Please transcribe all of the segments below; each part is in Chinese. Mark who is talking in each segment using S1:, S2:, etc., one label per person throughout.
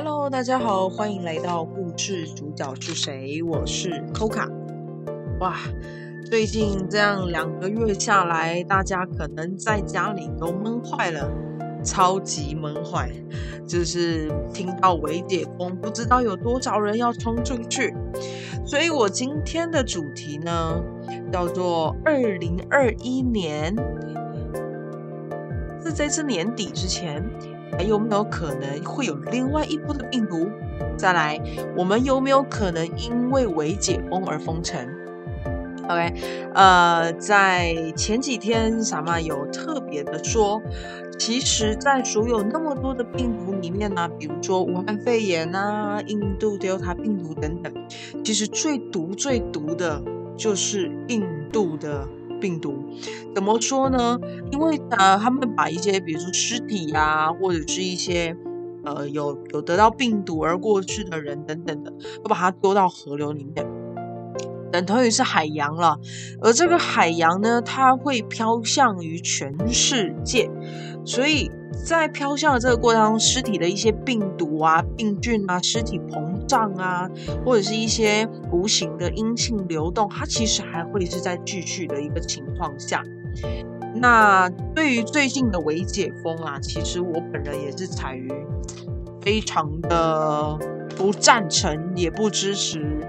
S1: Hello，大家好，欢迎来到故事主角是谁？我是 Coca。哇，最近这样两个月下来，大家可能在家里都闷坏了，超级闷坏。就是听到微解封，不知道有多少人要冲出去。所以我今天的主题呢，叫做二零二一年，是这次年底之前。还有没有可能会有另外一波的病毒？再来，我们有没有可能因为未解封而封城？OK，呃，在前几天，傻妈有特别的说，其实，在所有那么多的病毒里面呢，比如说武汉肺炎啊、印度 Delta 病毒等等，其实最毒、最毒的就是印度的。病毒怎么说呢？因为呃，他们把一些比如说尸体啊，或者是一些呃有有得到病毒而过世的人等等的，都把它丢到河流里面，等同于是海洋了。而这个海洋呢，它会飘向于全世界，所以。在飘向的这个过程中，尸体的一些病毒啊、病菌啊、尸体膨胀啊，或者是一些无形的阴性流动，它其实还会是在继续的一个情况下。那对于最近的微解封啊，其实我本人也是采于非常的不赞成，也不支持。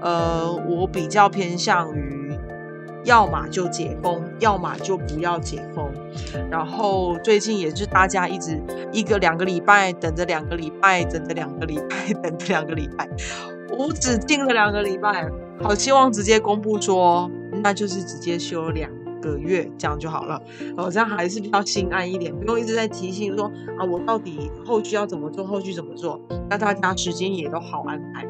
S1: 呃，我比较偏向于。要么就解封，要么就不要解封。然后最近也是大家一直一个两个礼拜等着，两个礼拜等着，两个礼拜等着，两个礼拜，无止境的两个礼拜。好希望直接公布说，那就是直接休两个月，这样就好了。哦，这样还是比较心安一点，不用一直在提醒说啊，我到底后续要怎么做，后续怎么做，那大家时间也都好安排。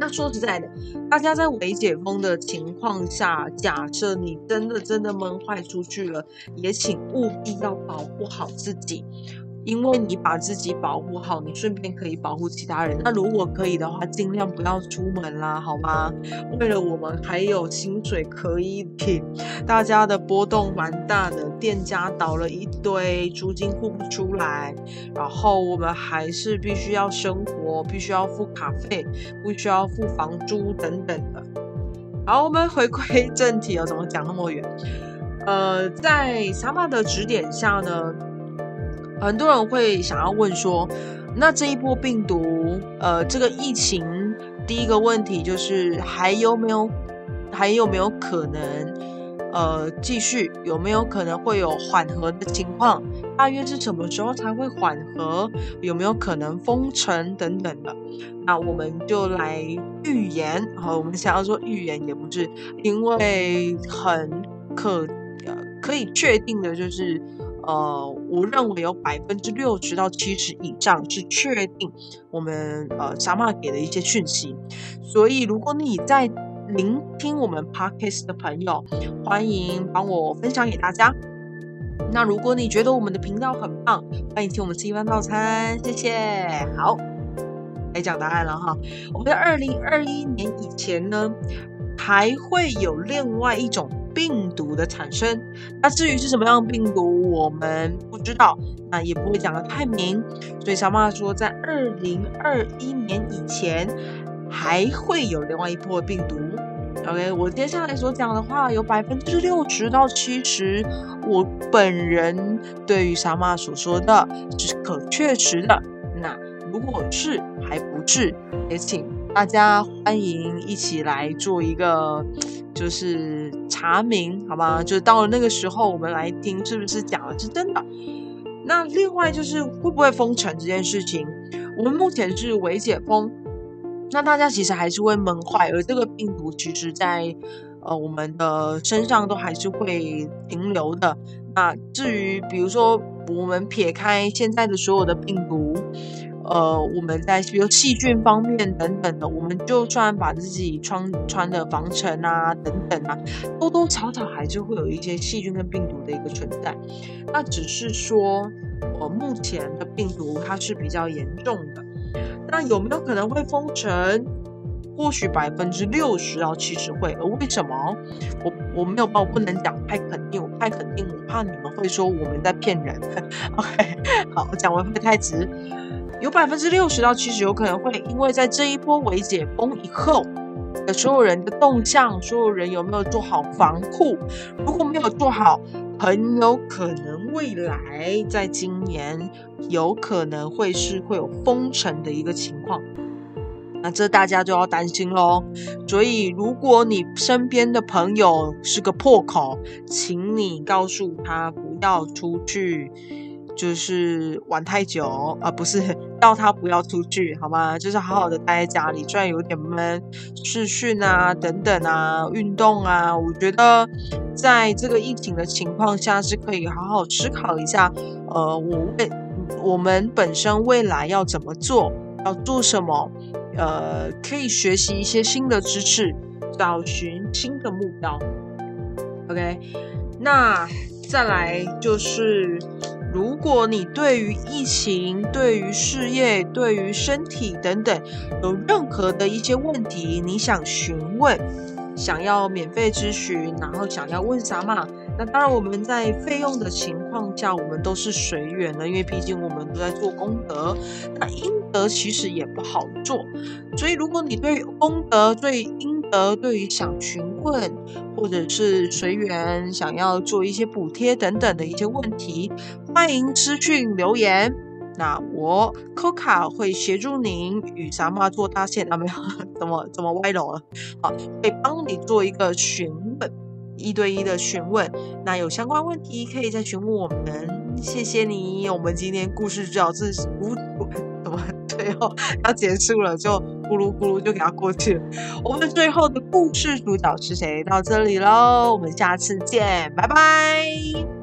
S1: 那说实在的，大家在没解封的情况下，假设你真的真的闷坏出去了，也请务必要保护好自己。因为你把自己保护好，你顺便可以保护其他人。那如果可以的话，尽量不要出门啦，好吗？为了我们还有薪水可以领，大家的波动蛮大的，店家倒了一堆，租金付不出来，然后我们还是必须要生活，必须要付卡费，不需要付房租等等的。好，我们回归正题哦，怎么讲那么远？呃，在萨玛的指点下呢？很多人会想要问说，那这一波病毒，呃，这个疫情，第一个问题就是还有没有，还有没有可能，呃，继续有没有可能会有缓和的情况？大约是什么时候才会缓和？有没有可能封城等等的？那我们就来预言，好，我们想要说预言也不是，因为很可呃可以确定的就是。呃，我认为有百分之六十到七十以上是确定我们呃小马给的一些讯息，所以如果你在聆听我们 podcast 的朋友，欢迎帮我分享给大家。那如果你觉得我们的频道很棒，欢迎请我们吃一饭套餐，谢谢。好，来讲答案了哈。我们在二零二一年以前呢，还会有另外一种。病毒的产生，那至于是什么样的病毒，我们不知道，那也不会讲的太明。所以小马说，在二零二一年以前，还会有另外一波病毒。OK，我接下来所讲的话，有百分之六十到七十，我本人对于小马所说的是可确实的。那如果是还不是，也请大家欢迎一起来做一个。就是查明，好吗？就是到了那个时候，我们来听是不是讲的是真的。那另外就是会不会封城这件事情，我们目前是未解封，那大家其实还是会闷坏，而这个病毒其实在呃我们的身上都还是会停留的。那至于比如说我们撇开现在的所有的病毒。呃，我们在比如细菌方面等等的，我们就算把自己穿穿的防尘啊等等啊，多多少少还是会有一些细菌跟病毒的一个存在。那只是说，呃，目前的病毒它是比较严重的。那有没有可能会封城？或许百分之六十到七十会。而为什么？我我没有办法不能讲太肯定，我太肯定，我怕你们会说我们在骗人。OK，好，我讲完会太直。有百分之六十到七十有可能会因为在这一波微解封以后所有人的动向，所有人有没有做好防护？如果没有做好，很有可能未来在今年有可能会是会有封城的一个情况。那这大家就要担心喽。所以，如果你身边的朋友是个破口，请你告诉他不要出去，就是玩太久啊，不是 叫他不要出去，好吗？就是好好的待在家里，虽然有点闷，视讯啊等等啊，运动啊，我觉得在这个疫情的情况下是可以好好思考一下。呃，我为我们本身未来要怎么做，要做什么？呃，可以学习一些新的知识，找寻新的目标。OK，那再来就是，如果你对于疫情、对于事业、对于身体等等有任何的一些问题，你想询问，想要免费咨询，然后想要问啥嘛？那当然，我们在费用的情况下，我们都是随缘的，因为毕竟我们都在做功德。那阴德其实也不好做，所以如果你对功德、对阴而、对于想询问或者是随缘想要做一些补贴等等的一些问题，欢迎私讯留言。那我 Coca 会协助您与萨玛做搭线，啊没有？怎么怎么歪楼了？好，会帮你做一个询问。一对一的询问，那有相关问题可以再询问我们。谢谢你，我们今天故事主角是无 怎么最后要结束了，就咕噜咕噜就给它过去了。我们最后的故事主角是谁？到这里喽，我们下次见，拜拜。